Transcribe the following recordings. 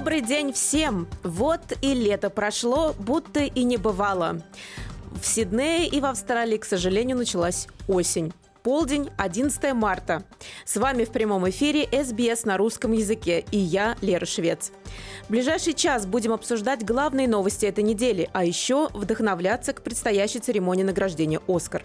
Добрый день всем! Вот и лето прошло, будто и не бывало. В Сиднее и в Австралии, к сожалению, началась осень. Полдень, 11 марта. С вами в прямом эфире СБС на русском языке и я, Лера Швец. В ближайший час будем обсуждать главные новости этой недели, а еще вдохновляться к предстоящей церемонии награждения «Оскар».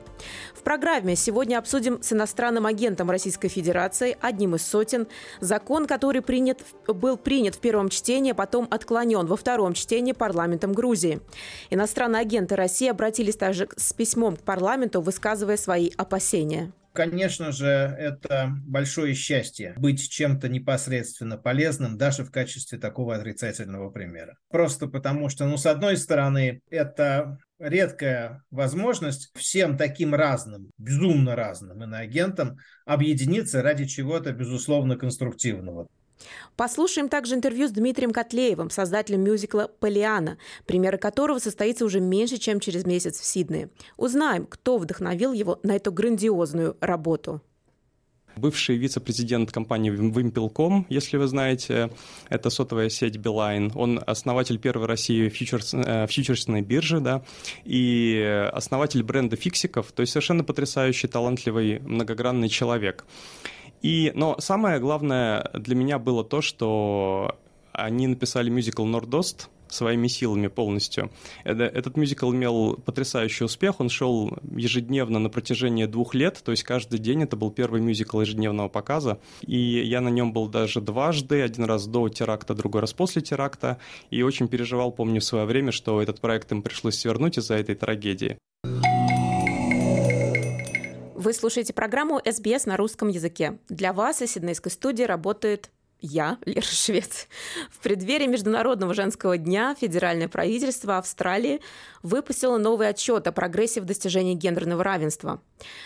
В программе сегодня обсудим с иностранным агентом Российской Федерации, одним из сотен, закон, который принят, был принят в первом чтении, а потом отклонен во втором чтении парламентом Грузии. Иностранные агенты России обратились также с письмом к парламенту, высказывая свои опасения. Конечно же, это большое счастье быть чем-то непосредственно полезным даже в качестве такого отрицательного примера. Просто потому что, ну, с одной стороны, это редкая возможность всем таким разным, безумно разным иноагентам объединиться ради чего-то, безусловно, конструктивного. Послушаем также интервью с Дмитрием Котлеевым, создателем мюзикла «Полиана», премьера которого состоится уже меньше, чем через месяц в Сиднее. Узнаем, кто вдохновил его на эту грандиозную работу. Бывший вице-президент компании Wimpel.com, если вы знаете, это сотовая сеть Beeline. Он основатель первой России фьючерс, э, фьючерсной биржи, да, и основатель бренда фиксиков, то есть совершенно потрясающий, талантливый, многогранный человек. И, но самое главное для меня было то, что они написали мюзикл «Нордост», своими силами полностью. Этот мюзикл имел потрясающий успех, он шел ежедневно на протяжении двух лет, то есть каждый день это был первый мюзикл ежедневного показа, и я на нем был даже дважды, один раз до теракта, другой раз после теракта, и очень переживал, помню, в свое время, что этот проект им пришлось свернуть из-за этой трагедии. Вы слушаете программу «СБС» на русском языке. Для вас из Сиднейской студии работает я, Лера Швец. В преддверии Международного женского дня федеральное правительство Австралии выпустило новый отчет о прогрессе в достижении гендерного равенства.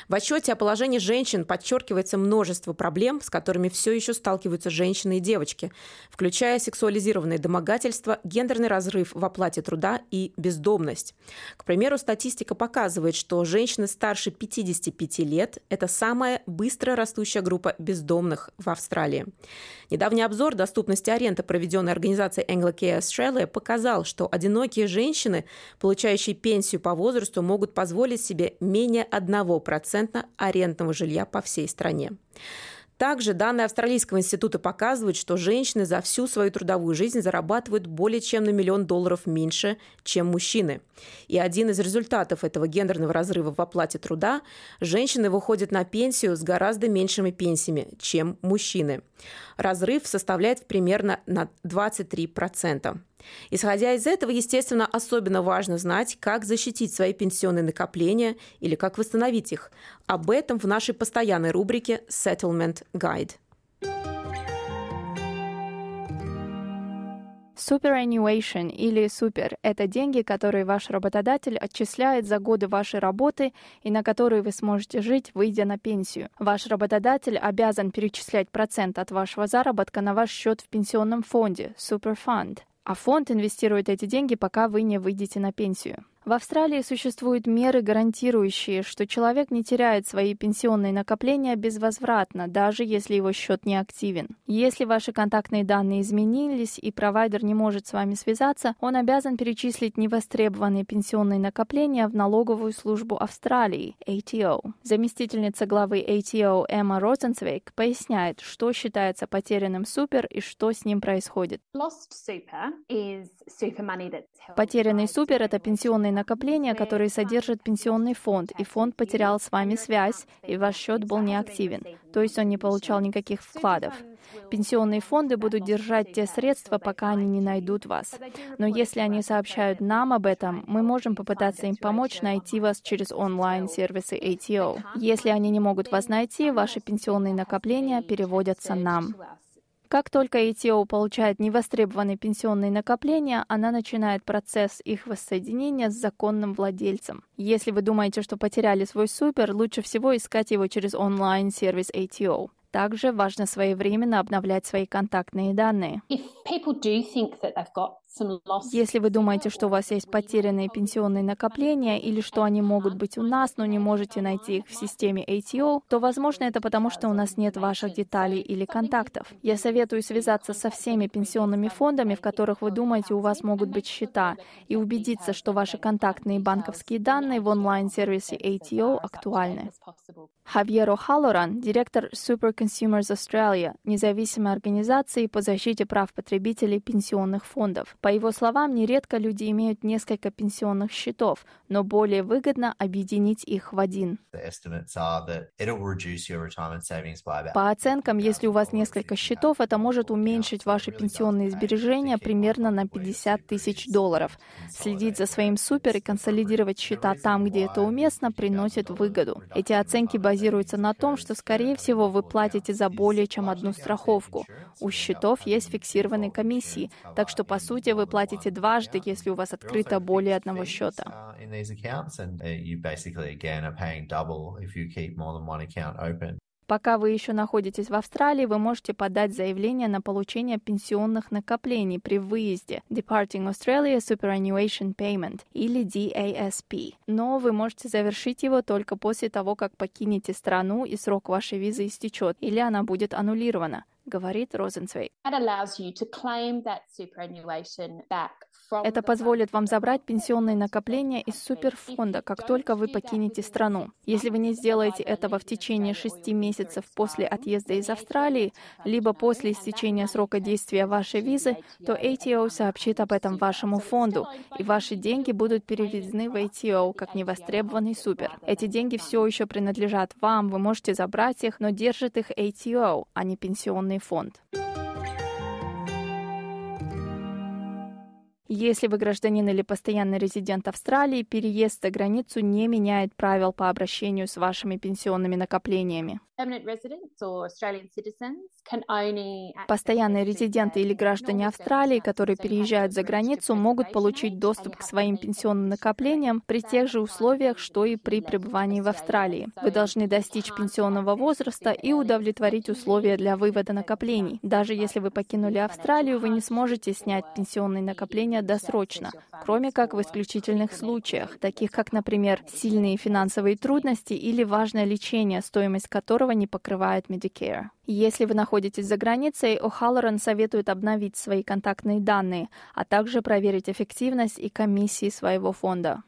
В отчете о положении женщин подчеркивается множество проблем, с которыми все еще сталкиваются женщины и девочки, включая сексуализированное домогательство, гендерный разрыв в оплате труда и бездомность. К примеру, статистика показывает, что женщины старше 55 лет – это самая быстро растущая группа бездомных в Австралии. Недавний обзор доступности аренды, проведенной организацией Anglicare Australia, показал, что одинокие женщины, получающие пенсию по возрасту, могут позволить себе менее 1% арендного жилья по всей стране. Также данные Австралийского института показывают, что женщины за всю свою трудовую жизнь зарабатывают более чем на миллион долларов меньше, чем мужчины. И один из результатов этого гендерного разрыва в оплате труда – женщины выходят на пенсию с гораздо меньшими пенсиями, чем мужчины. Разрыв составляет примерно на 23%. Исходя из этого, естественно, особенно важно знать, как защитить свои пенсионные накопления или как восстановить их. Об этом в нашей постоянной рубрике Settlement Guide. Superannuation или супер – это деньги, которые ваш работодатель отчисляет за годы вашей работы и на которые вы сможете жить, выйдя на пенсию. Ваш работодатель обязан перечислять процент от вашего заработка на ваш счет в пенсионном фонде – Superfund а фонд инвестирует эти деньги, пока вы не выйдете на пенсию. В Австралии существуют меры, гарантирующие, что человек не теряет свои пенсионные накопления безвозвратно, даже если его счет не активен. Если ваши контактные данные изменились и провайдер не может с вами связаться, он обязан перечислить невостребованные пенсионные накопления в налоговую службу Австралии, ATO. Заместительница главы ATO Эмма Розенцвейк поясняет, что считается потерянным супер и что с ним происходит. Потерянный супер – это пенсионный накопления, которые содержит пенсионный фонд, и фонд потерял с вами связь, и ваш счет был неактивен, то есть он не получал никаких вкладов. Пенсионные фонды будут держать те средства, пока они не найдут вас. Но если они сообщают нам об этом, мы можем попытаться им помочь найти вас через онлайн-сервисы ATO. Если они не могут вас найти, ваши пенсионные накопления переводятся нам. Как только ATO получает невостребованные пенсионные накопления, она начинает процесс их воссоединения с законным владельцем. Если вы думаете, что потеряли свой супер, лучше всего искать его через онлайн-сервис ATO. Также важно своевременно обновлять свои контактные данные. Если вы думаете, что у вас есть потерянные пенсионные накопления или что они могут быть у нас, но не можете найти их в системе ATO, то, возможно, это потому, что у нас нет ваших деталей или контактов. Я советую связаться со всеми пенсионными фондами, в которых вы думаете, у вас могут быть счета, и убедиться, что ваши контактные банковские данные в онлайн-сервисе ATO актуальны. Хавьеро Халлоран, директор Super Consumers Australia, независимой организации по защите прав потребителей пенсионных фондов. По его словам, нередко люди имеют несколько пенсионных счетов, но более выгодно объединить их в один. По оценкам, если у вас несколько счетов, это может уменьшить ваши пенсионные сбережения примерно на 50 тысяч долларов. Следить за своим супер и консолидировать счета там, где это уместно, приносит выгоду. Эти оценки базируются на том, что, скорее всего, вы платите за более чем одну страховку. У счетов есть фиксированные комиссии, так что, по сути, сути, вы платите дважды, если у вас открыто более одного счета. Пока вы еще находитесь в Австралии, вы можете подать заявление на получение пенсионных накоплений при выезде Departing Australia Superannuation Payment или DASP. Но вы можете завершить его только после того, как покинете страну и срок вашей визы истечет, или она будет аннулирована говорит Розенцвейк. Это позволит вам забрать пенсионные накопления из суперфонда, как только вы покинете страну. Если вы не сделаете этого в течение шести месяцев после отъезда из Австралии, либо после истечения срока действия вашей визы, то ATO сообщит об этом вашему фонду, и ваши деньги будут переведены в ATO как невостребованный супер. Эти деньги все еще принадлежат вам, вы можете забрать их, но держит их ATO, а не пенсионный фонд. Если вы гражданин или постоянный резидент Австралии, переезд за границу не меняет правил по обращению с вашими пенсионными накоплениями. Постоянные резиденты или граждане Австралии, которые переезжают за границу, могут получить доступ к своим пенсионным накоплениям при тех же условиях, что и при пребывании в Австралии. Вы должны достичь пенсионного возраста и удовлетворить условия для вывода накоплений. Даже если вы покинули Австралию, вы не сможете снять пенсионные накопления досрочно, кроме как в исключительных случаях, таких как, например, сильные финансовые трудности или важное лечение, стоимость которого не покрывает Medicare. Если вы находитесь за границей, О'Халлоран советует обновить свои контактные данные, а также проверить эффективность и комиссии своего фонда.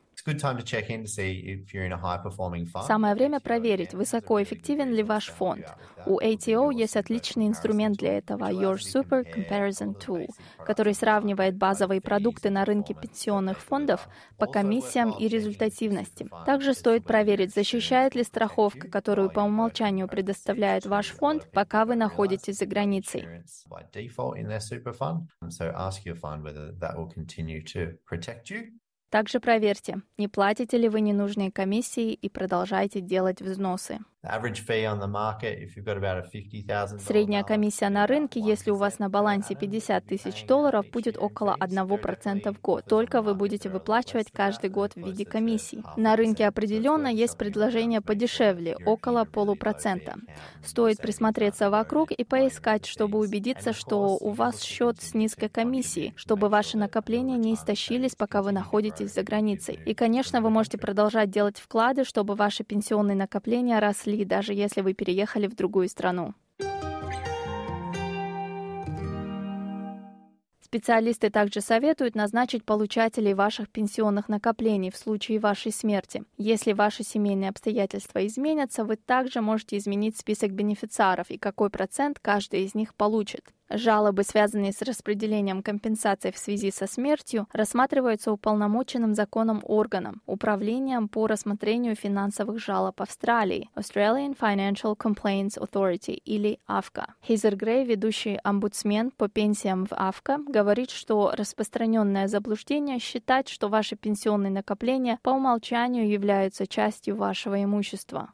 Самое время проверить, высоко эффективен ли ваш фонд. У ATO есть отличный инструмент для этого — Your Super Comparison Tool, который сравнивает базовые продукты на рынке пенсионных фондов по комиссиям и результативности. Также стоит проверить, защищает ли страховка, которую по умолчанию предоставляет ваш фонд, пока вы находитесь за границей. Также проверьте, не платите ли вы ненужные комиссии и продолжайте делать взносы. Средняя комиссия на рынке, если у вас на балансе 50 тысяч долларов, будет около 1% в год. Только вы будете выплачивать каждый год в виде комиссий. На рынке определенно есть предложение подешевле, около полупроцента. Стоит присмотреться вокруг и поискать, чтобы убедиться, что у вас счет с низкой комиссией, чтобы ваши накопления не истощились, пока вы находитесь за границей. И, конечно, вы можете продолжать делать вклады, чтобы ваши пенсионные накопления росли росли, даже если вы переехали в другую страну. Специалисты также советуют назначить получателей ваших пенсионных накоплений в случае вашей смерти. Если ваши семейные обстоятельства изменятся, вы также можете изменить список бенефициаров и какой процент каждый из них получит. Жалобы, связанные с распределением компенсаций в связи со смертью, рассматриваются уполномоченным законом органом, управлением по рассмотрению финансовых жалоб Австралии, Australian Financial Complaints Authority или AFCA. Хейзер Грей, ведущий омбудсмен по пенсиям в AFCA, говорит, что распространенное заблуждение считать, что ваши пенсионные накопления по умолчанию являются частью вашего имущества.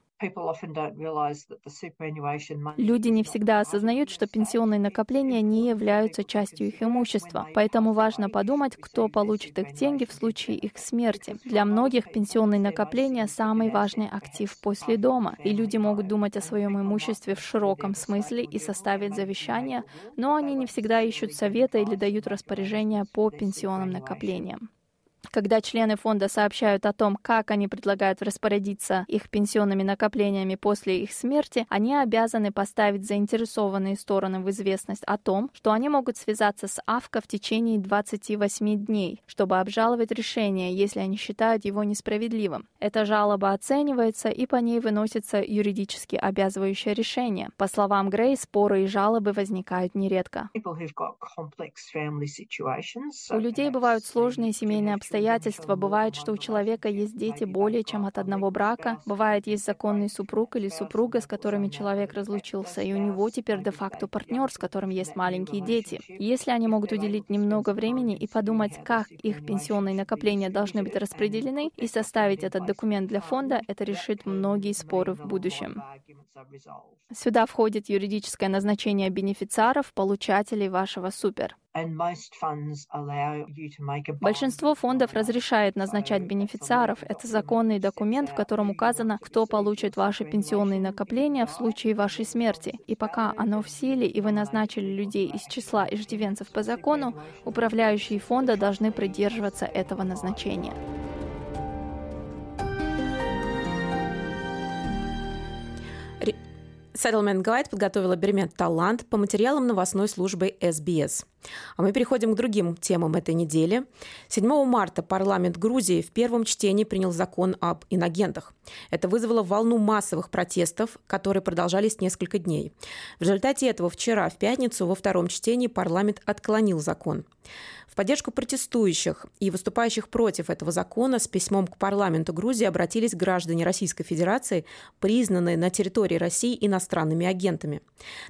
Люди не всегда осознают, что пенсионные накопления не являются частью их имущества, поэтому важно подумать, кто получит их деньги в случае их смерти. Для многих пенсионные накопления — самый важный актив после дома, и люди могут думать о своем имуществе в широком смысле и составить завещание, но они не всегда ищут совета или дают распоряжения по пенсионным накоплениям. Когда члены фонда сообщают о том, как они предлагают распорядиться их пенсионными накоплениями после их смерти, они обязаны поставить заинтересованные стороны в известность о том, что они могут связаться с АФКО в течение 28 дней, чтобы обжаловать решение, если они считают его несправедливым. Эта жалоба оценивается, и по ней выносится юридически обязывающее решение. По словам Грей, споры и жалобы возникают нередко. У людей бывают сложные семейные обстоятельства, обстоятельства. Бывает, что у человека есть дети более чем от одного брака. Бывает, есть законный супруг или супруга, с которыми человек разлучился, и у него теперь де-факто партнер, с которым есть маленькие дети. Если они могут уделить немного времени и подумать, как их пенсионные накопления должны быть распределены, и составить этот документ для фонда, это решит многие споры в будущем. Сюда входит юридическое назначение бенефициаров, получателей вашего супер. Большинство фондов разрешает назначать бенефициаров. Это законный документ, в котором указано, кто получит ваши пенсионные накопления в случае вашей смерти. И пока оно в силе, и вы назначили людей из числа иждивенцев по закону, управляющие фонда должны придерживаться этого назначения. Settlement Guide подготовила Бермет Талант по материалам новостной службы СБС. А мы переходим к другим темам этой недели. 7 марта парламент Грузии в первом чтении принял закон об инагентах. Это вызвало волну массовых протестов, которые продолжались несколько дней. В результате этого вчера, в пятницу, во втором чтении парламент отклонил закон поддержку протестующих и выступающих против этого закона с письмом к парламенту Грузии обратились граждане Российской Федерации, признанные на территории России иностранными агентами.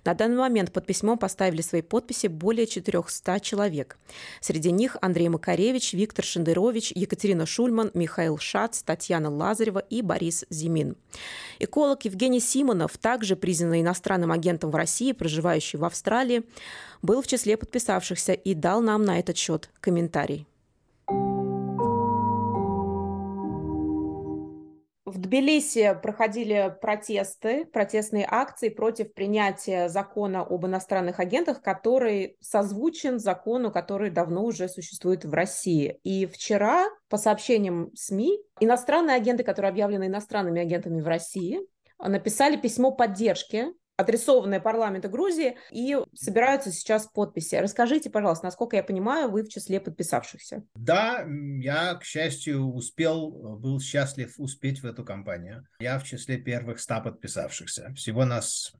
На данный момент под письмом поставили свои подписи более 400 человек. Среди них Андрей Макаревич, Виктор Шендерович, Екатерина Шульман, Михаил Шац, Татьяна Лазарева и Борис Зимин. Эколог Евгений Симонов, также признанный иностранным агентом в России, проживающий в Австралии, был в числе подписавшихся и дал нам на этот счет комментарий. В Тбилиси проходили протесты, протестные акции против принятия закона об иностранных агентах, который созвучен закону, который давно уже существует в России. И вчера, по сообщениям СМИ, иностранные агенты, которые объявлены иностранными агентами в России, написали письмо поддержки адресованное парламенту Грузии, и собираются сейчас подписи. Расскажите, пожалуйста, насколько я понимаю, вы в числе подписавшихся. Да, я, к счастью, успел, был счастлив успеть в эту кампанию. Я в числе первых ста подписавшихся. Всего нас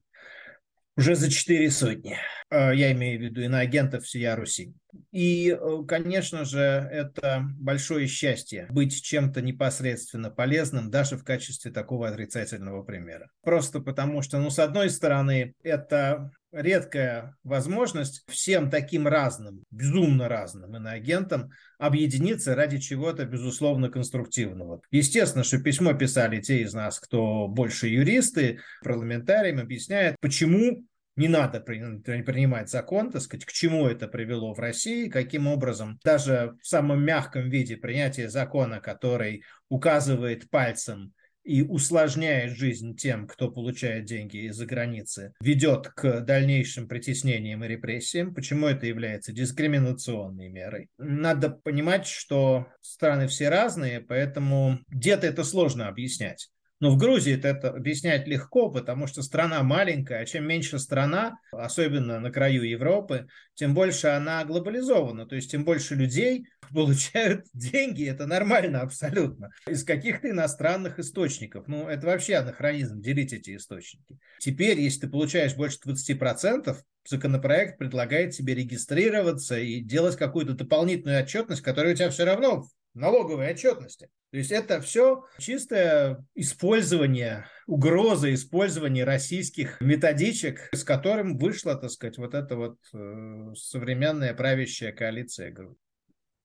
уже за четыре сотни. Э, я имею в виду иноагентов всея Руси. И, э, конечно же, это большое счастье быть чем-то непосредственно полезным даже в качестве такого отрицательного примера. Просто потому что, ну, с одной стороны, это редкая возможность всем таким разным, безумно разным иноагентам объединиться ради чего-то, безусловно, конструктивного. Естественно, что письмо писали те из нас, кто больше юристы, парламентариям, объясняют, почему не надо принимать закон, так сказать, к чему это привело в России, каким образом даже в самом мягком виде принятие закона, который указывает пальцем и усложняет жизнь тем, кто получает деньги из-за границы, ведет к дальнейшим притеснениям и репрессиям. Почему это является дискриминационной мерой? Надо понимать, что страны все разные, поэтому где-то это сложно объяснять. Но в Грузии это объяснять легко, потому что страна маленькая, а чем меньше страна, особенно на краю Европы, тем больше она глобализована, то есть тем больше людей получают деньги, это нормально абсолютно, из каких-то иностранных источников. Ну, это вообще анахронизм, делить эти источники. Теперь, если ты получаешь больше 20%, законопроект предлагает тебе регистрироваться и делать какую-то дополнительную отчетность, которая у тебя все равно налоговой отчетности. То есть это все чистое использование, угроза использования российских методичек, с которым вышла, так сказать, вот эта вот э, современная правящая коалиция Грузии.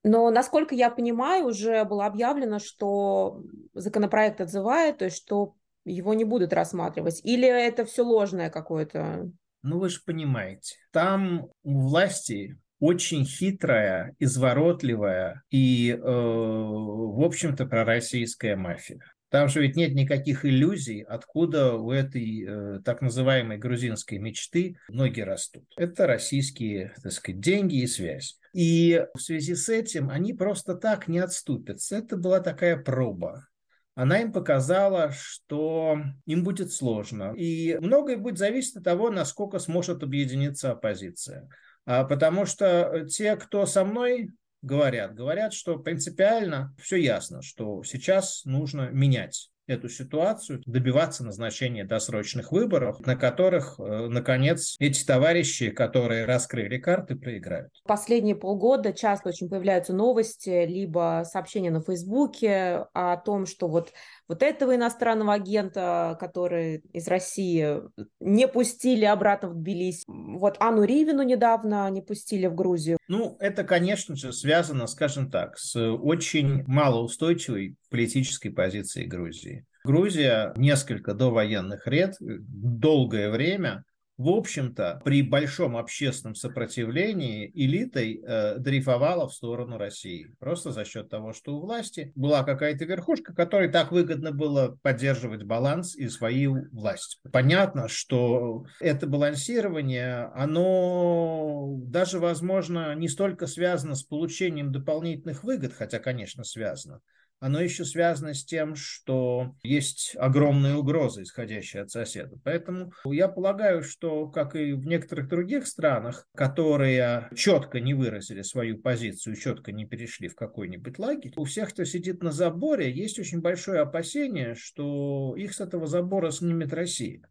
Но, насколько я понимаю, уже было объявлено, что законопроект отзывает, то есть что его не будут рассматривать? Или это все ложное какое-то? Ну, вы же понимаете, там у власти очень хитрая, изворотливая и, э, в общем-то, пророссийская мафия. Там же ведь нет никаких иллюзий, откуда у этой э, так называемой грузинской мечты ноги растут. Это российские, так сказать, деньги и связь. И в связи с этим они просто так не отступятся. Это была такая проба она им показала, что им будет сложно. И многое будет зависеть от того, насколько сможет объединиться оппозиция. А, потому что те, кто со мной говорят, говорят, что принципиально все ясно, что сейчас нужно менять эту ситуацию, добиваться назначения досрочных выборов, на которых, э, наконец, эти товарищи, которые раскрыли карты, проиграют. Последние полгода часто очень появляются новости, либо сообщения на Фейсбуке о том, что вот вот этого иностранного агента, который из России, не пустили обратно в Тбилиси. Вот Анну Ривину недавно не пустили в Грузию. Ну, это, конечно же, связано, скажем так, с очень малоустойчивой политической позицией Грузии. Грузия несколько довоенных лет, долгое время в общем-то, при большом общественном сопротивлении элитой э, дрейфовала в сторону России. Просто за счет того, что у власти была какая-то верхушка, которой так выгодно было поддерживать баланс и свою власть. Понятно, что это балансирование, оно даже, возможно, не столько связано с получением дополнительных выгод, хотя, конечно, связано, оно еще связано с тем, что есть огромные угрозы, исходящие от соседа. Поэтому я полагаю, что, как и в некоторых других странах, которые четко не выразили свою позицию, четко не перешли в какой-нибудь лагерь, у всех, кто сидит на заборе, есть очень большое опасение, что их с этого забора снимет Россия.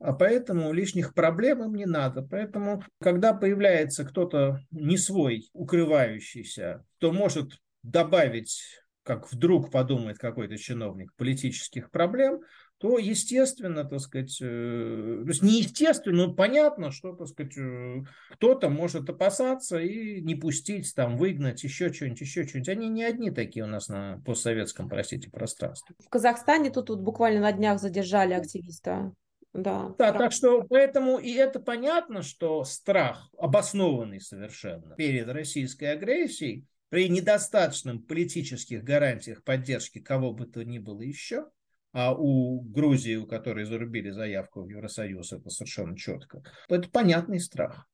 А поэтому лишних проблем им не надо. Поэтому, когда появляется кто-то не свой, укрывающийся, то может добавить как вдруг подумает какой-то чиновник, политических проблем, то, естественно, так сказать, э, то есть неестественно, но понятно, что, так сказать, э, кто-то может опасаться и не пустить, там, выгнать, еще что-нибудь, еще что-нибудь. Они не одни такие у нас на постсоветском, простите, пространстве. В Казахстане тут вот буквально на днях задержали активиста. Да, да так что поэтому и это понятно, что страх, обоснованный совершенно перед российской агрессией, при недостаточном политических гарантиях поддержки кого бы то ни было еще, а у Грузии, у которой зарубили заявку в Евросоюз, это совершенно четко, это понятный страх.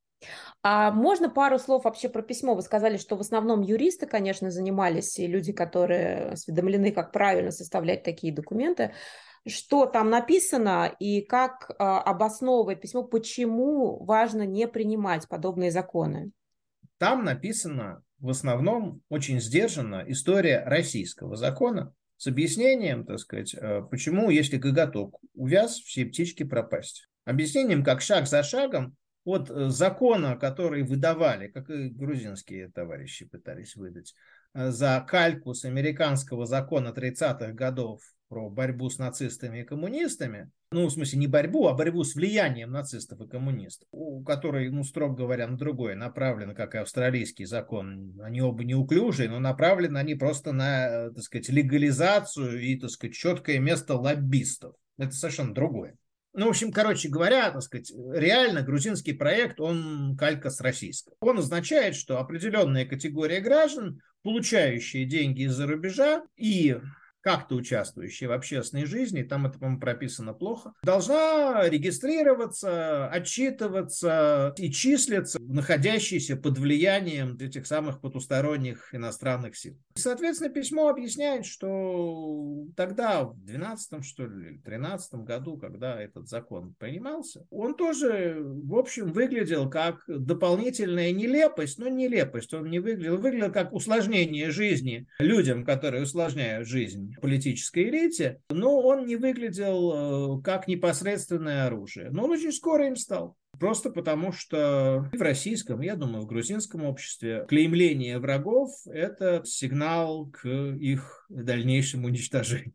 А можно пару слов вообще про письмо? Вы сказали, что в основном юристы, конечно, занимались, и люди, которые осведомлены, как правильно составлять такие документы. Что там написано и как а, обосновывает письмо, почему важно не принимать подобные законы? Там написано в основном очень сдержанно история российского закона с объяснением, так сказать, э, почему, если коготок увяз, все птички пропасть. Объяснением, как шаг за шагом от э, закона, который выдавали, как и грузинские товарищи пытались выдать, э, за кальку с американского закона 30-х годов про борьбу с нацистами и коммунистами, ну, в смысле, не борьбу, а борьбу с влиянием нацистов и коммунистов, у которой, ну, строго говоря, на другое направлено, как и австралийский закон. Они оба неуклюжие, но направлены они просто на, так сказать, легализацию и, так сказать, четкое место лоббистов. Это совершенно другое. Ну, в общем, короче говоря, так сказать, реально грузинский проект, он калька с российского. Он означает, что определенная категория граждан, получающие деньги из-за рубежа и как-то участвующая в общественной жизни, там это, по-моему, прописано плохо, должна регистрироваться, отчитываться и числиться, находящиеся под влиянием этих самых потусторонних иностранных сил. И, соответственно, письмо объясняет, что тогда, в 12 что ли, 13 году, когда этот закон принимался, он тоже, в общем, выглядел как дополнительная нелепость, но нелепость. Он не выглядел, выглядел как усложнение жизни людям, которые усложняют жизнь политической элите, но он не выглядел э, как непосредственное оружие. Но он очень скоро им стал. Просто потому, что в российском, я думаю, в грузинском обществе клеймление врагов – это сигнал к их дальнейшему уничтожению.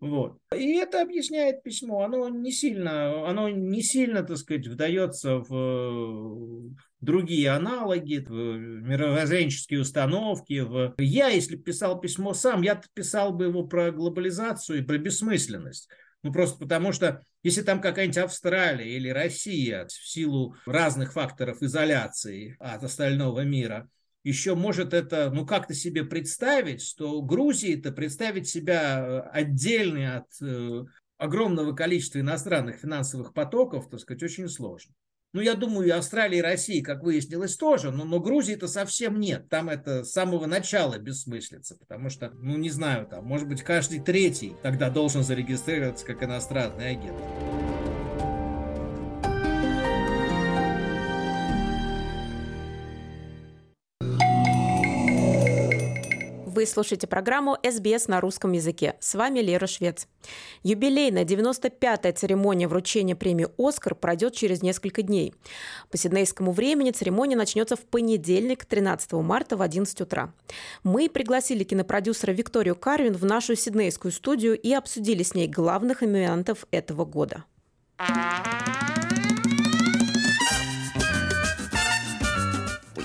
Вот. И это объясняет письмо. Оно не сильно, оно не сильно, так сказать, вдается в другие аналоги, в мировоззренческие установки. В... Я, если писал письмо сам, я писал бы его про глобализацию и про бессмысленность. Ну, просто потому что если там какая-нибудь Австралия или Россия в силу разных факторов изоляции от остального мира, еще может это, ну, как-то себе представить, что Грузии-то представить себя отдельной от э, огромного количества иностранных финансовых потоков, так сказать, очень сложно. Ну, я думаю, и Австралии, и России, как выяснилось, тоже, но, но Грузии-то совсем нет. Там это с самого начала бессмыслица, потому что, ну, не знаю, там, может быть, каждый третий тогда должен зарегистрироваться как иностранный агент. Вы слушаете программу «СБС на русском языке». С вами Лера Швец. Юбилейная 95-я церемония вручения премии «Оскар» пройдет через несколько дней. По сиднейскому времени церемония начнется в понедельник, 13 марта в 11 утра. Мы пригласили кинопродюсера Викторию Карвин в нашу сиднейскую студию и обсудили с ней главных номинантов этого года.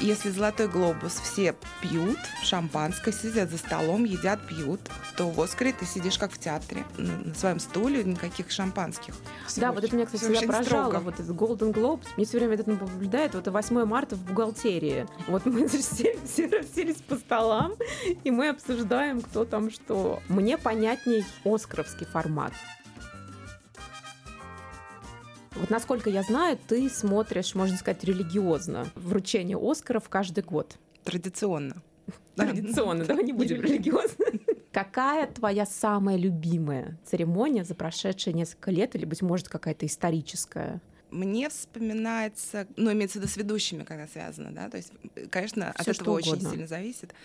Если «Золотой глобус» все пьют шампанское, сидят за столом, едят, пьют, то в «Оскаре» ты сидишь как в театре, на своем стуле, никаких шампанских. Все да, очень, вот это меня, кстати, всегда поражало. Строго. Вот этот Golden Globes, мне все время это наблюдает, вот 8 марта в бухгалтерии. Вот мы все, все расселись по столам, и мы обсуждаем, кто там что. Мне понятней оскаровский формат. Вот насколько я знаю, ты смотришь, можно сказать, религиозно вручение Оскаров каждый год. Традиционно. Традиционно, давай не будем религиозно. Какая твоя самая любимая церемония за прошедшие несколько лет, или, быть может, какая-то историческая? Мне вспоминается, ну, имеется в виду с ведущими, когда связано, да, то есть, конечно, Всё, от этого очень угодно. сильно зависит.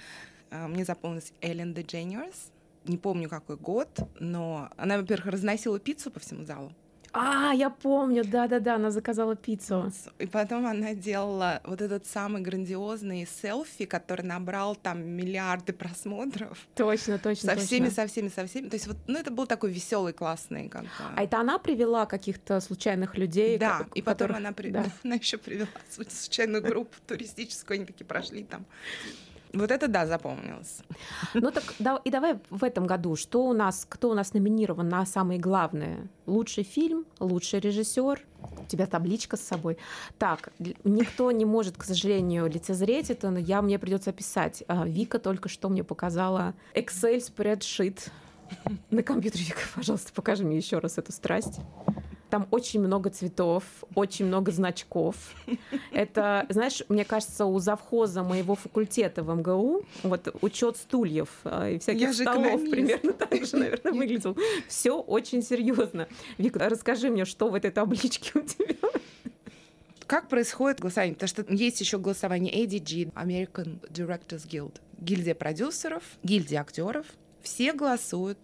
А, мне запомнилась Эллен Дженниорс, не помню какой год, но она, во-первых, разносила пиццу по всему залу. А, я помню, да-да-да, она заказала пиццу. И потом она делала вот этот самый грандиозный селфи, который набрал там миллиарды просмотров. Точно, точно. Со всеми, точно. со всеми, со всеми. То есть вот, ну это был такой веселый, классный. Как а это она привела каких-то случайных людей? Да, как, и потом которых... она, при... да. она еще привела случайную группу туристическую, они такие прошли там. Вот это да, запомнилось. Ну так да, и давай в этом году, что у нас, кто у нас номинирован на самые главные? Лучший фильм, лучший режиссер, у тебя табличка с собой. Так, никто не может, к сожалению, лицезреть это, но я мне придется описать. А, Вика только что мне показала Excel спредшит на компьютере. Вика, пожалуйста, покажи мне еще раз эту страсть. Там очень много цветов, очень много значков. Это, знаешь, мне кажется, у завхоза моего факультета в МГУ вот учет стульев э, и всяких Я столов примерно так же, наверное, выглядел. Все очень серьезно. Вика, расскажи мне, что в этой табличке у тебя? Как происходит голосование? Потому что есть еще голосование ADG, American Directors Guild, гильдия продюсеров, гильдия актеров. Все голосуют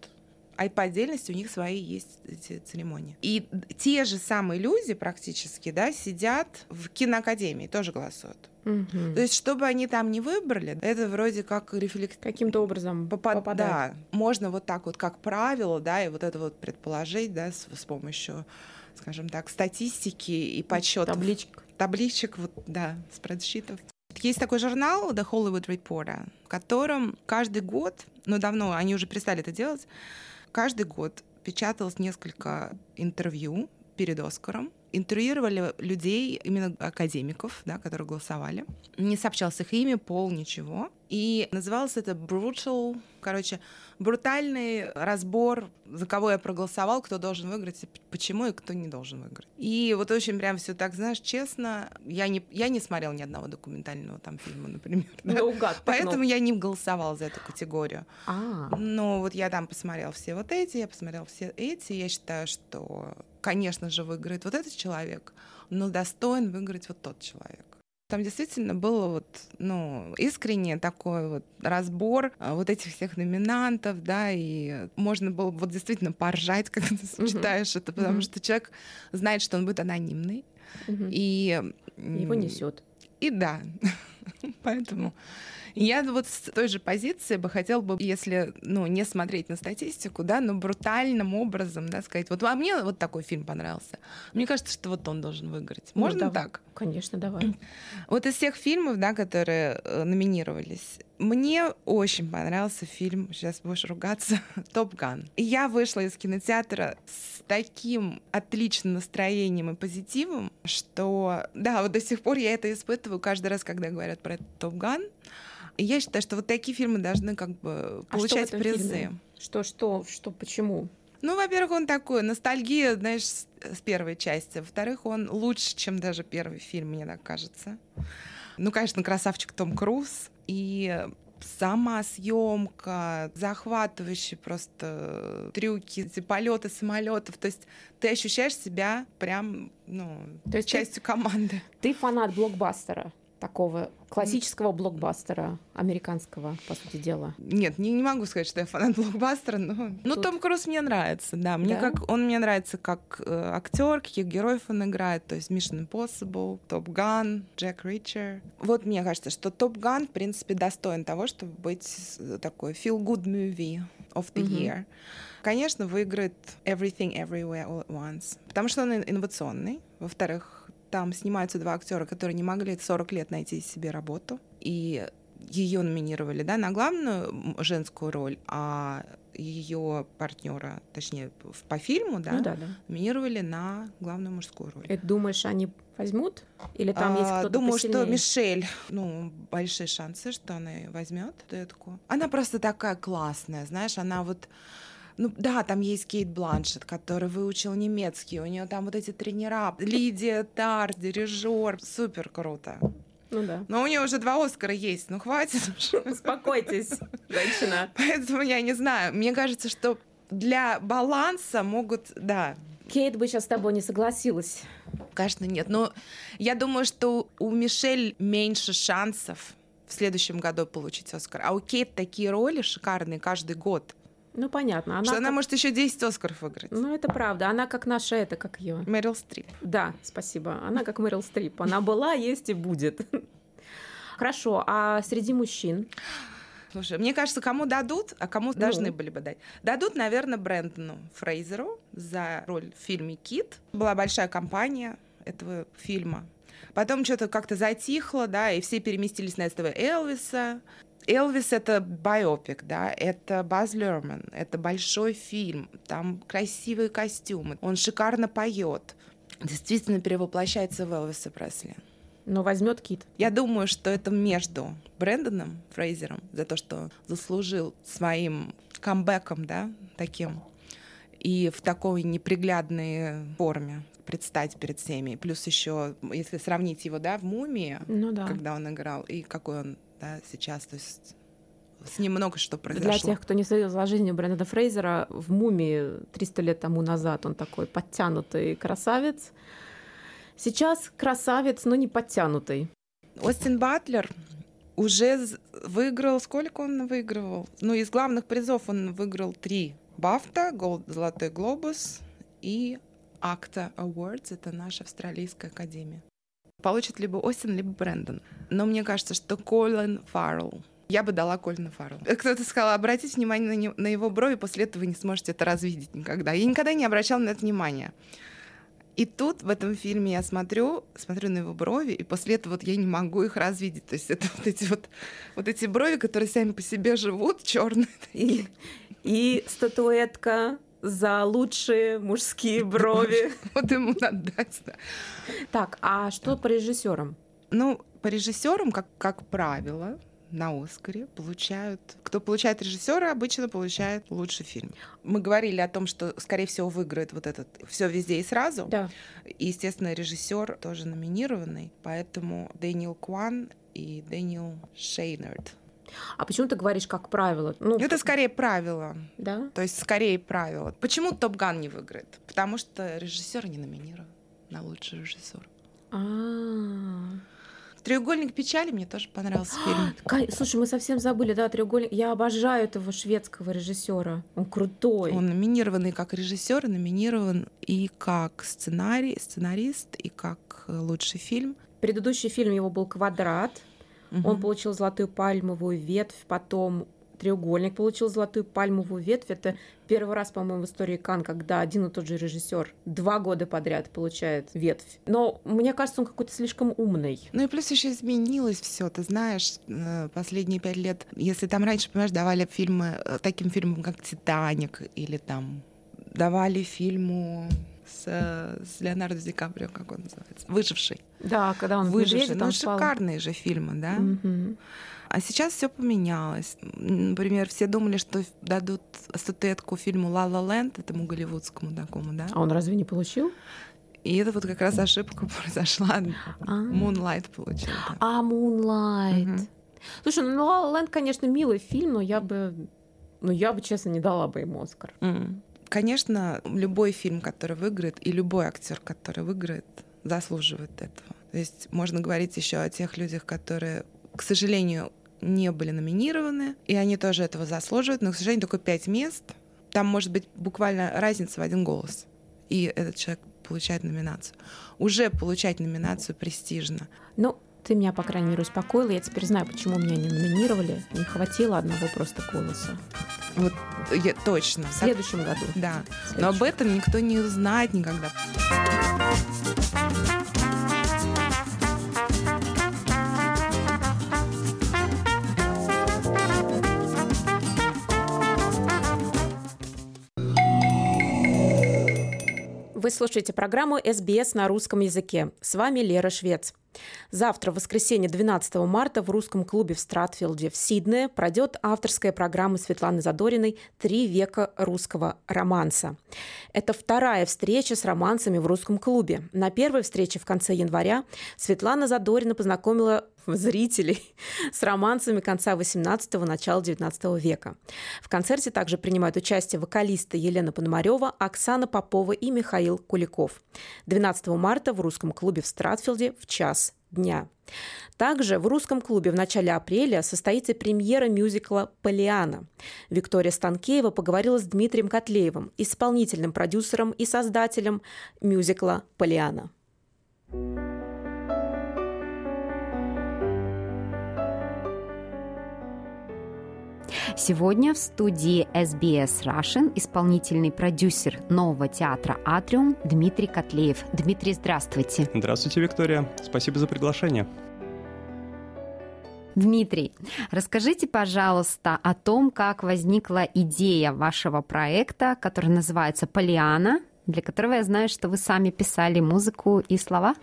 а по отдельности у них свои есть эти церемонии. И те же самые люди практически, да, сидят в киноакадемии, тоже голосуют. Угу. То есть, чтобы они там не выбрали, это вроде как рефлект... Каким-то образом попад... попадает. Да, можно вот так вот, как правило, да, и вот это вот предположить, да, с, с помощью, скажем так, статистики и подсчетов. Табличек. Табличек, вот, да, спредшитов. Есть такой журнал The Hollywood Reporter, в котором каждый год, ну давно они уже перестали это делать, Каждый год печаталось несколько интервью перед Оскаром. Интервьюировали людей, именно академиков, да, которые голосовали. Не сообщался их имя, пол, ничего. И называлось это brutal, короче, брутальный разбор, за кого я проголосовал, кто должен выиграть, почему и кто не должен выиграть. И вот очень прям все так, знаешь, честно, я не, я не смотрела ни одного документального там фильма, например. Да? Наугад, Поэтому я не голосовала за эту категорию. А. Но вот я там посмотрела все вот эти, я посмотрела все эти, я считаю, что, конечно же, выиграет вот этот человек, но достоин выиграть вот тот человек. Там действительно был вот, ну, искренне такой вот разбор а, вот этих всех номинантов, да, и можно было вот действительно поржать, когда ты uh-huh. читаешь это, потому uh-huh. что человек знает, что он будет анонимный, uh-huh. и... Его несет. И да, поэтому Я вот с той же позиции бы хотела бы, если, ну, не смотреть на статистику, да, но брутальным образом, да, сказать, вот а мне вот такой фильм понравился. Мне кажется, что вот он должен выиграть. Ну, Можно да- так? Конечно, давай. Вот из всех фильмов, да, которые э, номинировались, мне очень понравился фильм, сейчас будешь ругаться, «Топ Ган». Я вышла из кинотеатра с таким отличным настроением и позитивом, что, да, вот до сих пор я это испытываю каждый раз, когда говорят про «Топ Ган». Я считаю, что вот такие фильмы должны как бы А получать этом призы. фильме? Что, что, что, почему? Ну, во-первых, он такой, ностальгия, знаешь, с, с первой части. Во-вторых, он лучше, чем даже первый фильм, мне так кажется. Ну, конечно, красавчик Том Круз. И сама съемка, захватывающие просто трюки, эти полеты самолетов. То есть ты ощущаешь себя прям, ну, То есть ты- частью команды. Ты фанат блокбастера, такого классического блокбастера, американского, по сути дела. Нет, не, не могу сказать, что я фанат блокбастера, но... Ну, Тут- Том Круз мне нравится, да. Мне Да? как он мне нравится как э, актер, каких героев он играет, то есть Mission Impossible, Top Gun, Джек Ричер. Вот мне кажется, что Top Gun, в принципе, достоин того, чтобы быть э, такой feel-good movie of the Мгм. year. Конечно, выиграет Everything Everywhere All at Once, потому что он ин- инновационный. Во-вторых, там снимаются два актера, которые не могли 40 лет найти себе работу. И ее номинировали, да, на главную женскую роль, а ее партнера, точнее, по фильму, да, Ну да, да. номинировали на главную мужскую роль. И думаешь, они возьмут? Или там есть А, кто-то Думаю, что посильнее? Мишель, ну, большие шансы, что она возьмет эту. Она просто такая классная, знаешь, она вот ну да, там есть Кейт Бланшет, который выучил немецкий, у нее там вот эти тренера, Лидия Тар, дирижер, супер круто. Ну да. Но у нее уже два Оскара есть, ну хватит уже. Успокойтесь, женщина. Поэтому я не знаю. Мне кажется, что для баланса могут, да, Кейт бы сейчас с тобой не согласилась. Конечно, нет. Но я думаю, что у Мишель меньше шансов в следующем году получить Оскар. А у Кейт такие роли шикарные каждый год, Ну, понятно. Она что она как- может еще 10 Оскаров выиграть. Ну, это правда. Она как наша это, как ее. Мэрил Стрип. Да, спасибо. Она как Мэрил Стрип. Она была, есть и будет. Хорошо, а среди мужчин? Слушай, мне кажется, кому дадут, а кому Ну. должны были бы дать? Дадут, наверное, Брэндону Фрейзеру за роль в фильме «Кит». Была большая кампания этого фильма. Потом что-то как-то затихло, да, и все переместились на этого Элвиса. Элвис — это биопик, да, это Баз Лерман, это большой фильм, там красивые костюмы, он шикарно поет, действительно перевоплощается в Элвиса Пресли. Но возьмет Кит. Я думаю, что это между Брэндоном Фрейзером за то, что заслужил своим камбэком, да, таким, и в такой неприглядной форме предстать перед всеми. Плюс еще, если сравнить его, да, в «Мумии», Ну да. когда он играл, и какой он да, сейчас, то есть с ним много что Для произошло. тех, кто не следил за жизнью Брэндона Фрейзера, в «Мумии» 300 лет тому назад он такой подтянутый красавец. Сейчас красавец, но не подтянутый. Остин Батлер уже выиграл, сколько он выигрывал? Ну, из главных призов он выиграл три. Бафта, Голд, Золотой Глобус и Акта Awards, это наша австралийская академия. Получит либо Остин, либо Брэндон. Но мне кажется, что Колин Фаррелл. Я бы дала Колина Фаррелл. Кто-то сказал, обратите внимание на, не- на его брови, после этого вы не сможете это развидеть никогда. Я никогда не обращала на это внимания. И тут в этом фильме я смотрю, смотрю на его брови, и после этого вот я не могу их развидеть. То есть это вот эти вот, вот эти брови, которые сами по себе живут, черные. И, и статуэтка за лучшие мужские брови. Вот ему надо дать. да. Так, а что по режиссерам? Ну, по режиссерам, как, как правило, на Оскаре получают... Кто получает режиссера, обычно получает лучший фильм. Мы говорили о том, что, скорее всего, выиграет вот этот все везде и сразу. Да. И, естественно, режиссер тоже номинированный, поэтому Дэниел Кван и Дэниел Шайнерт. А почему ты говоришь, как правило? Ну, Это скорее правило. да? То есть скорее правило. Почему Top Gun не выиграет? Потому что режиссер не номинирован на лучший режиссер. А. Треугольник печали мне тоже понравился фильм. Слушай, мы совсем забыли, да, треугольник. Я обожаю этого шведского режиссера. Он крутой. Он номинирован и как режиссер, номинирован и как сценарий, сценарист, и как э, лучший фильм. Предыдущий фильм его был «Квадрат». Угу. Он получил золотую пальмовую ветвь, потом треугольник получил золотую пальмовую ветвь. Это первый раз, по-моему, в истории Кан, когда один и тот же режиссер два года подряд получает ветвь. Но мне кажется, он какой-то слишком умный. Ну и плюс еще изменилось все. Ты знаешь, э, последние пять лет, если там раньше, понимаешь, давали фильмы э, таким фильмам, как Титаник, или там давали фильму с, с Леонардо Ди Каприо, как он называется, «Выживший». Да, когда он «Выживший». Ну, шикарные же фильмы, да? Угу. А сейчас все поменялось. Например, все думали, что дадут статуэтку фильму «Ла Ла Ленд», этому голливудскому такому, да? А он разве не получил? И это вот как раз ошибка произошла. А. Moonlight получил. Да. А, Moonlight. Угу. Слушай, ну «Ла Ла Ленд», конечно, милый фильм, но я бы, ну я бы, честно, не дала бы ему Оскар. Mm. Конечно, любой фильм, который выиграет, и любой актер, который выиграет, заслуживает этого. То есть можно говорить еще о тех людях, которые, к сожалению, не были номинированы, и они тоже этого заслуживают, но, к сожалению, только пять мест. Там может быть буквально разница в один голос, и этот человек получает номинацию. Уже получать номинацию престижно. Ну, ты меня, по крайней мере, успокоила. Я теперь знаю, почему меня не номинировали. Не хватило одного просто голоса. Вот я, точно. В следующем году. Да. Следующем. Но об этом никто не узнает никогда. Вы слушаете программу «СБС на русском языке». С вами Лера Швец. Завтра, в воскресенье 12 марта, в русском клубе в Стратфилде в Сиднее пройдет авторская программа Светланы Задориной «Три века русского романса». Это вторая встреча с романсами в русском клубе. На первой встрече в конце января Светлана Задорина познакомила зрителей с романсами конца 18-го, начала 19 века. В концерте также принимают участие вокалисты Елена Пономарева, Оксана Попова и Михаил Куликов. 12 марта в русском клубе в Стратфилде в час дня. Также в русском клубе в начале апреля состоится премьера мюзикла «Полиана». Виктория Станкеева поговорила с Дмитрием Котлеевым, исполнительным продюсером и создателем мюзикла «Полиана». Сегодня в студии SBS Russian исполнительный продюсер нового театра «Атриум» Дмитрий Котлеев. Дмитрий, здравствуйте. Здравствуйте, Виктория. Спасибо за приглашение. Дмитрий, расскажите, пожалуйста, о том, как возникла идея вашего проекта, который называется «Полиана», для которого я знаю, что вы сами писали музыку и слова.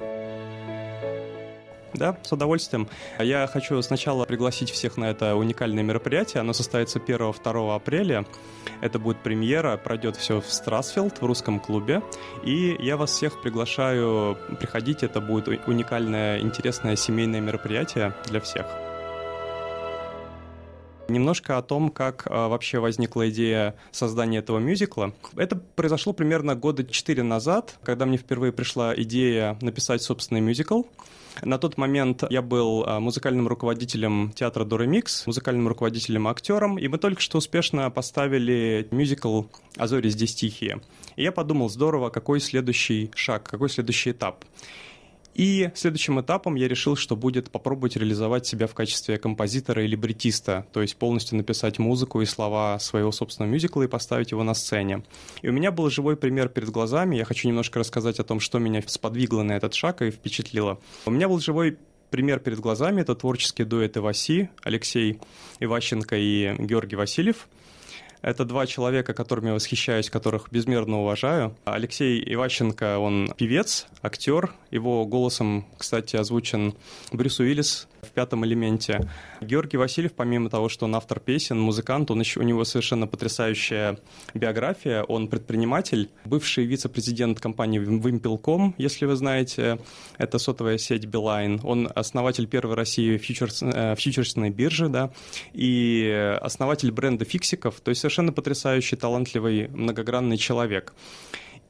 Да, с удовольствием. Я хочу сначала пригласить всех на это уникальное мероприятие. Оно состоится 1-2 апреля. Это будет премьера, пройдет все в Страсфилд, в русском клубе. И я вас всех приглашаю приходить. Это будет уникальное, интересное семейное мероприятие для всех. Немножко о том, как а, вообще возникла идея создания этого мюзикла. Это произошло примерно года четыре назад, когда мне впервые пришла идея написать собственный мюзикл. На тот момент я был а, музыкальным руководителем театра Доремикс, музыкальным руководителем актером, и мы только что успешно поставили мюзикл «А зори здесь тихие». И я подумал, здорово, какой следующий шаг, какой следующий этап. И следующим этапом я решил, что будет попробовать реализовать себя в качестве композитора или бретиста, то есть полностью написать музыку и слова своего собственного мюзикла и поставить его на сцене. И у меня был живой пример перед глазами, я хочу немножко рассказать о том, что меня сподвигло на этот шаг и впечатлило. У меня был живой пример перед глазами, это творческий дуэт Иваси, Алексей Иващенко и Георгий Васильев – это два человека, которыми я восхищаюсь, которых безмерно уважаю. Алексей Иващенко, он певец, актер. Его голосом, кстати, озвучен Брюс Уиллис в пятом элементе. Георгий Васильев, помимо того, что он автор песен, музыкант, он еще, у него совершенно потрясающая биография. Он предприниматель, бывший вице-президент компании Wimpel.com, если вы знаете, это сотовая сеть Билайн. Он основатель первой России фьючерс, э, фьючерсной биржи, да, и основатель бренда фиксиков, то есть совершенно потрясающий, талантливый, многогранный человек.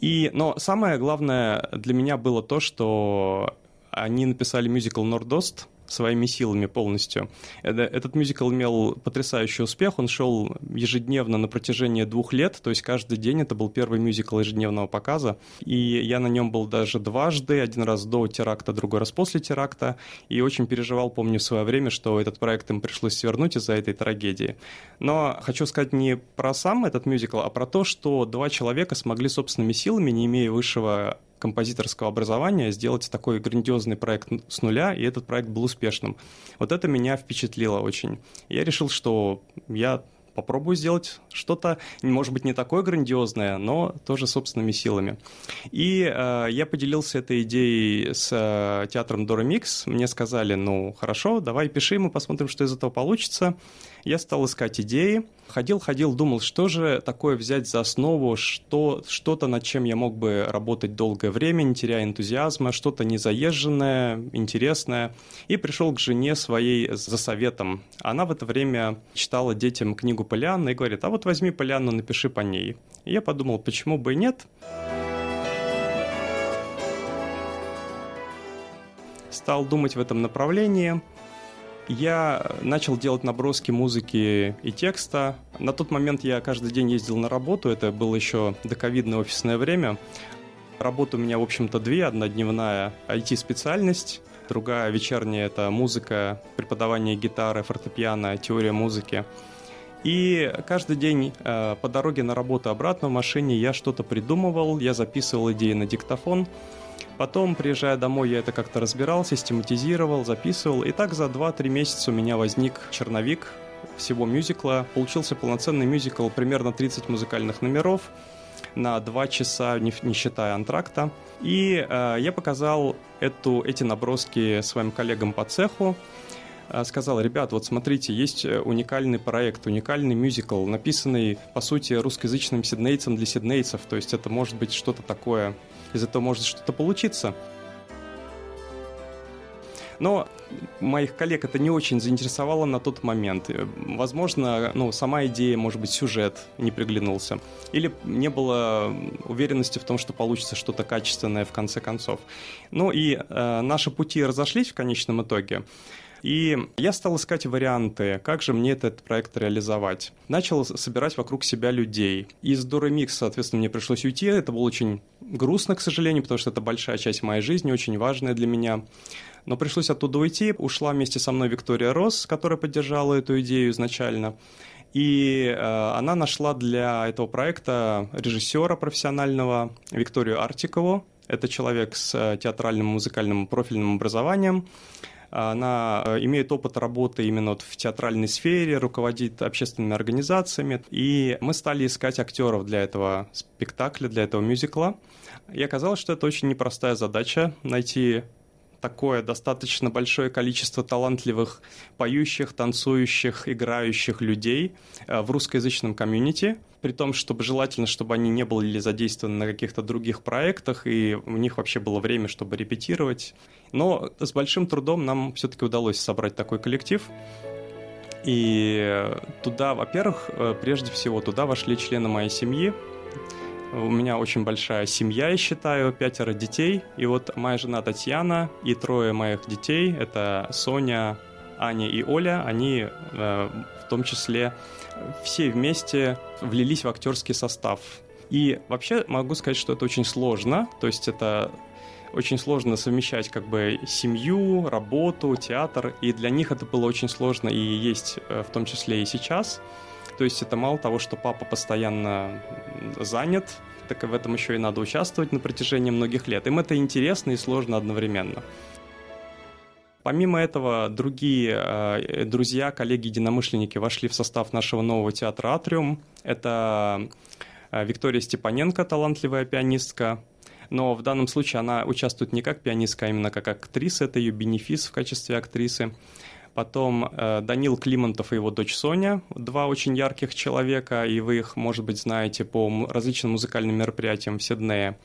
И, но самое главное для меня было то, что они написали мюзикл «Нордост», своими силами полностью. Этот мюзикл имел потрясающий успех, он шел ежедневно на протяжении двух лет, то есть каждый день это был первый мюзикл ежедневного показа, и я на нем был даже дважды, один раз до теракта, другой раз после теракта, и очень переживал, помню, в свое время, что этот проект им пришлось свернуть из-за этой трагедии. Но хочу сказать не про сам этот мюзикл, а про то, что два человека смогли собственными силами, не имея высшего композиторского образования сделать такой грандиозный проект с нуля, и этот проект был успешным. Вот это меня впечатлило очень. Я решил, что я попробую сделать что-то, может быть, не такое грандиозное, но тоже собственными силами. И э, я поделился этой идеей с э, театром Дора Микс. Мне сказали, ну, хорошо, давай пиши, мы посмотрим, что из этого получится. Я стал искать идеи, ходил-ходил, думал, что же такое взять за основу, что, что-то, над чем я мог бы работать долгое время, не теряя энтузиазма, что-то незаезженное, интересное. И пришел к жене своей за советом. Она в это время читала детям книгу Полианна и говорит, а вот возьми Полианну, напиши по ней. И я подумал, почему бы и нет. Стал думать в этом направлении – я начал делать наброски музыки и текста. На тот момент я каждый день ездил на работу, это было еще доковидное офисное время. Работа у меня, в общем-то, две. Одна дневная IT-специальность, другая вечерняя – это музыка, преподавание гитары, фортепиано, теория музыки. И каждый день э, по дороге на работу обратно в машине я что-то придумывал, я записывал идеи на диктофон – Потом, приезжая домой, я это как-то разбирал, систематизировал, записывал. И так за 2-3 месяца у меня возник черновик всего мюзикла. Получился полноценный мюзикл, примерно 30 музыкальных номеров на 2 часа, не, не считая антракта. И э, я показал эту, эти наброски своим коллегам по цеху сказал, ребят, вот смотрите, есть уникальный проект, уникальный мюзикл, написанный, по сути, русскоязычным сиднейцем для сиднейцев, то есть это может быть что-то такое из этого может что-то получиться. Но моих коллег это не очень заинтересовало на тот момент. Возможно, ну, сама идея, может быть, сюжет не приглянулся. Или не было уверенности в том, что получится что-то качественное в конце концов. Ну и э, наши пути разошлись в конечном итоге. И я стал искать варианты, как же мне этот проект реализовать. Начал собирать вокруг себя людей. Из Доремикс, соответственно, мне пришлось уйти. Это было очень грустно, к сожалению, потому что это большая часть моей жизни, очень важная для меня. Но пришлось оттуда уйти. Ушла вместе со мной Виктория Росс, которая поддержала эту идею изначально. И э, она нашла для этого проекта режиссера профессионального Викторию Артикову. Это человек с э, театральным музыкальным профильным образованием. Она э, имеет опыт работы именно вот в театральной сфере, руководит общественными организациями. И мы стали искать актеров для этого спектакля, для этого мюзикла. И оказалось, что это очень непростая задача найти такое достаточно большое количество талантливых поющих, танцующих, играющих людей э, в русскоязычном комьюнити, при том, чтобы желательно, чтобы они не были задействованы на каких-то других проектах, и у них вообще было время, чтобы репетировать. Но с большим трудом нам все-таки удалось собрать такой коллектив. И туда, во-первых, э, прежде всего, туда вошли члены моей семьи, у меня очень большая семья, я считаю, пятеро детей. И вот моя жена Татьяна и трое моих детей, это Соня, Аня и Оля, они э, в том числе все вместе влились в актерский состав. И вообще могу сказать, что это очень сложно. То есть это очень сложно совмещать как бы семью, работу, театр. И для них это было очень сложно и есть э, в том числе и сейчас. То есть это мало того, что папа постоянно занят, так и в этом еще и надо участвовать на протяжении многих лет. Им это интересно и сложно одновременно. Помимо этого, другие э, друзья, коллеги, единомышленники вошли в состав нашего нового театра «Атриум». Это э, Виктория Степаненко, талантливая пианистка, но в данном случае она участвует не как пианистка, а именно как актриса, это ее бенефис в качестве актрисы. Потом э, Данил Климонтов и его дочь Соня, два очень ярких человека, и вы их, может быть, знаете по различным музыкальным мероприятиям в Сиднее.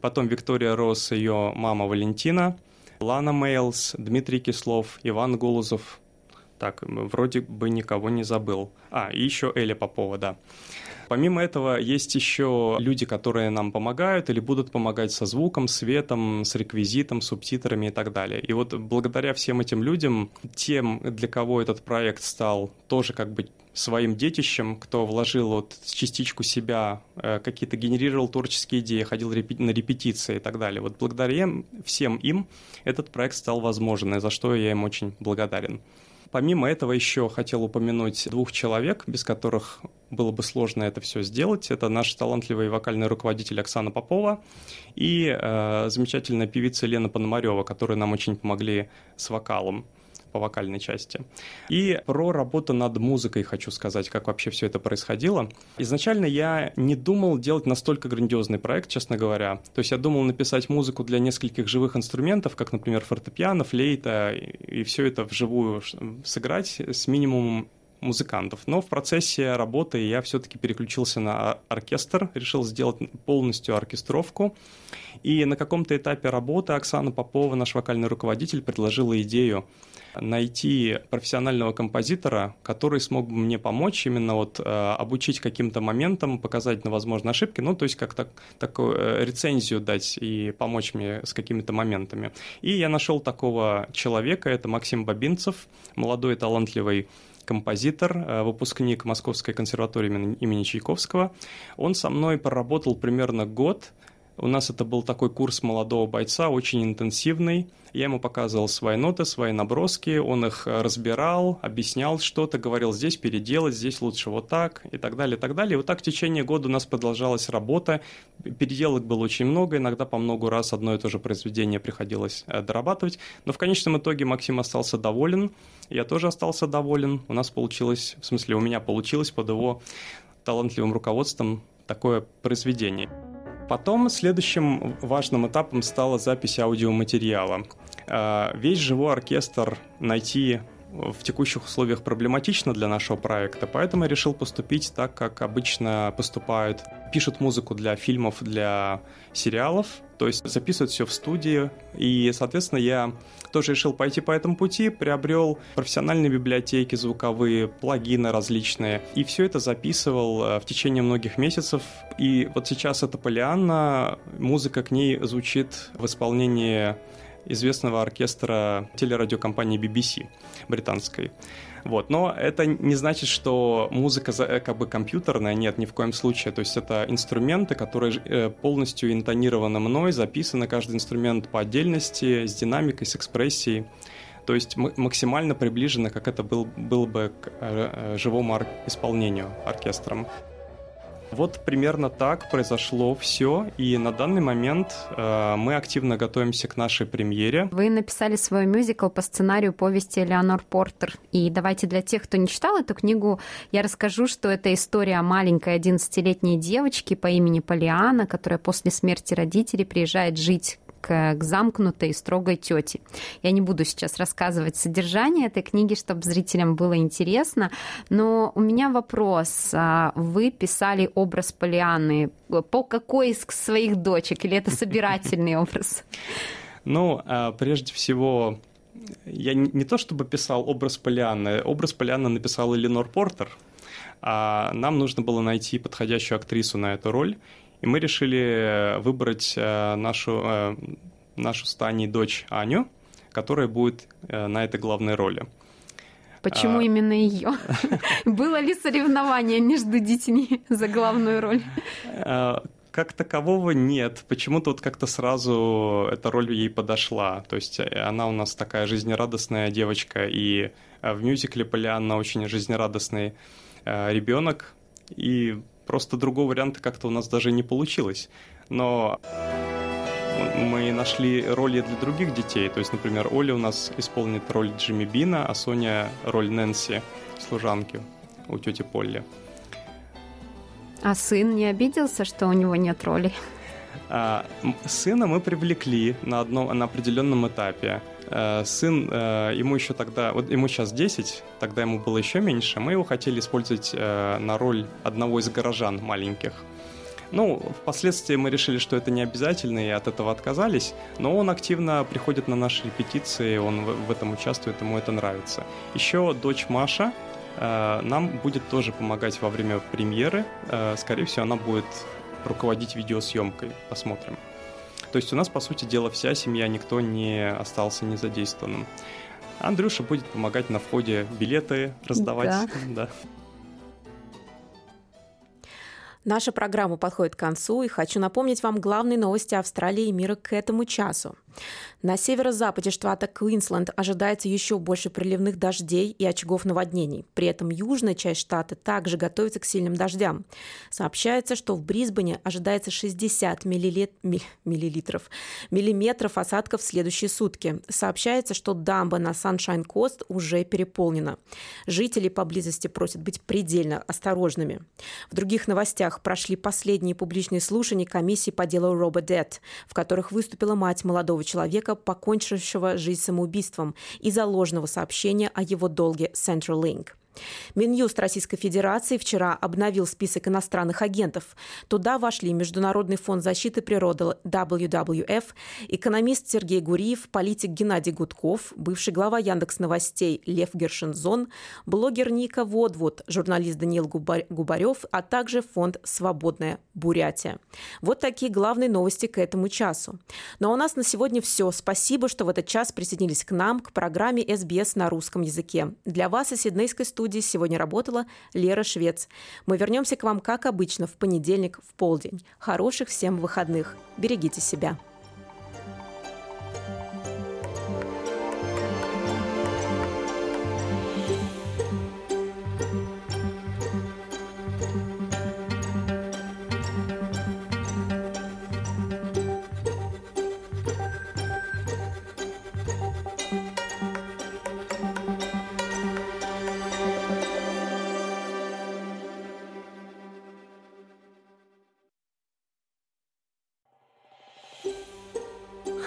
Потом Виктория Росс, ее мама Валентина, Лана Мейлс, Дмитрий Кислов, Иван Голузов. Так, вроде бы никого не забыл. А, и еще Эля Попова, да. Помимо этого, есть еще люди, которые нам помогают или будут помогать со звуком, светом, с реквизитом, субтитрами и так далее. И вот благодаря всем этим людям, тем, для кого этот проект стал тоже как бы своим детищем, кто вложил вот частичку себя, э, какие-то генерировал творческие идеи, ходил на репетиции и так далее. Вот благодаря всем им этот проект стал возможен, и за что я им очень благодарен. Помимо этого еще хотел упомянуть двух человек, без которых было бы сложно это все сделать. Это наш талантливый вокальный руководитель Оксана Попова и э, замечательная певица Лена Пономарева, которые нам очень помогли с вокалом по вокальной части. И про работу над музыкой хочу сказать, как вообще все это происходило. Изначально я не думал делать настолько грандиозный проект, честно говоря. То есть я думал написать музыку для нескольких живых инструментов, как, например, фортепиано, флейта, и все это вживую сыграть с минимумом музыкантов. Но в процессе работы я все-таки переключился на оркестр, решил сделать полностью оркестровку. И на каком-то этапе работы Оксана Попова, наш вокальный руководитель, предложила идею найти профессионального композитора, который смог бы мне помочь именно вот э, обучить каким-то моментам, показать на возможные ошибки, ну, то есть как так, такую э, рецензию дать и помочь мне с какими-то моментами. И я нашел такого человека, это Максим Бабинцев, молодой талантливый композитор, э, выпускник Московской консерватории имени Чайковского. Он со мной проработал примерно год, у нас это был такой курс молодого бойца, очень интенсивный. Я ему показывал свои ноты, свои наброски, он их разбирал, объяснял что-то, говорил, здесь переделать, здесь лучше вот так, и так далее, и так далее. И вот так в течение года у нас продолжалась работа. Переделок было очень много, иногда по много раз одно и то же произведение приходилось э, дорабатывать. Но в конечном итоге Максим остался доволен, я тоже остался доволен. У нас получилось, в смысле, у меня получилось под его талантливым руководством такое произведение. Потом следующим важным этапом стала запись аудиоматериала. А, весь живой оркестр найти в текущих условиях проблематично для нашего проекта, поэтому я решил поступить так, как обычно поступают. Пишут музыку для фильмов, для сериалов, то есть записывают все в студии. И, соответственно, я тоже решил пойти по этому пути, приобрел профессиональные библиотеки звуковые, плагины различные, и все это записывал э, в течение многих месяцев. И вот сейчас это Полианна, музыка к ней звучит в исполнении известного оркестра телерадиокомпании BBC британской. Вот. Но это не значит, что музыка э, как бы компьютерная, нет, ни в коем случае. То есть это инструменты, которые э, полностью интонированы мной, записаны каждый инструмент по отдельности, с динамикой, с экспрессией. То есть максимально приближено, как это был, было бы к э, живому исполнению оркестром. Вот примерно так произошло все, и на данный момент э, мы активно готовимся к нашей премьере. Вы написали свой мюзикл по сценарию повести Леонор Портер. И давайте для тех, кто не читал эту книгу, я расскажу, что это история маленькой 11-летней девочки по имени Полиана, которая после смерти родителей приезжает жить к, к замкнутой и строгой тете. Я не буду сейчас рассказывать содержание этой книги, чтобы зрителям было интересно, но у меня вопрос. А, вы писали образ Полианы по какой из своих дочек, или это собирательный образ? Ну, а, прежде всего, я не то чтобы писал образ Полианы, образ Полианы написал Эленор Портер, а нам нужно было найти подходящую актрису на эту роль, и мы решили э, выбрать э, нашу, э, нашу с дочь Аню, которая будет на этой главной роли. Почему а... именно ее? Было ли соревнование между детьми за главную роль? Как такового нет. Почему-то вот как-то сразу эта роль ей подошла. То есть она у нас такая жизнерадостная девочка, и в мюзикле Полианна очень жизнерадостный ребенок. И Просто другого варианта как-то у нас даже не получилось. Но мы нашли роли для других детей. То есть, например, Оля у нас исполнит роль Джимми Бина, а Соня роль Нэнси, служанки у тети Полли. А сын не обиделся, что у него нет роли? А, сына мы привлекли на, одном, на определенном этапе. А, сын, а, ему еще тогда, вот ему сейчас 10, тогда ему было еще меньше, мы его хотели использовать на роль одного из горожан маленьких. Ну, впоследствии мы решили, что это не обязательно, и от этого отказались, но он активно приходит на наши репетиции, он в этом участвует, ему это нравится. Еще дочь Маша, э, нам будет тоже помогать во время премьеры. Э, скорее всего, она будет руководить видеосъемкой. Посмотрим. То есть у нас, по сути дела, вся семья, никто не остался незадействованным. Андрюша будет помогать на входе билеты раздавать. Да. да. Наша программа подходит к концу, и хочу напомнить вам главные новости Австралии и мира к этому часу. На северо-западе штата Квинсленд ожидается еще больше приливных дождей и очагов наводнений. При этом южная часть штата также готовится к сильным дождям. Сообщается, что в Брисбене ожидается 60 миллилит... миллилитров, миллиметров осадков в следующие сутки. Сообщается, что дамба на Coast уже переполнена. Жители поблизости просят быть предельно осторожными. В других новостях прошли последние публичные слушания комиссии по делу Роба Дет, в которых выступила мать молодого человека, покончившего жизнь самоубийством из-за ложного сообщения о его долге Centralink. Минюст Российской Федерации вчера обновил список иностранных агентов. Туда вошли Международный фонд защиты природы WWF, экономист Сергей Гуриев, политик Геннадий Гудков, бывший глава Яндекс Новостей Лев Гершинзон, блогер Ника Водвуд, журналист Даниил Губарев, а также фонд «Свободная Бурятия». Вот такие главные новости к этому часу. Ну а у нас на сегодня все. Спасибо, что в этот час присоединились к нам, к программе SBS на русском языке. Для вас из Сиднейской студии студии сегодня работала Лера Швец. Мы вернемся к вам, как обычно, в понедельник в полдень. Хороших всем выходных. Берегите себя.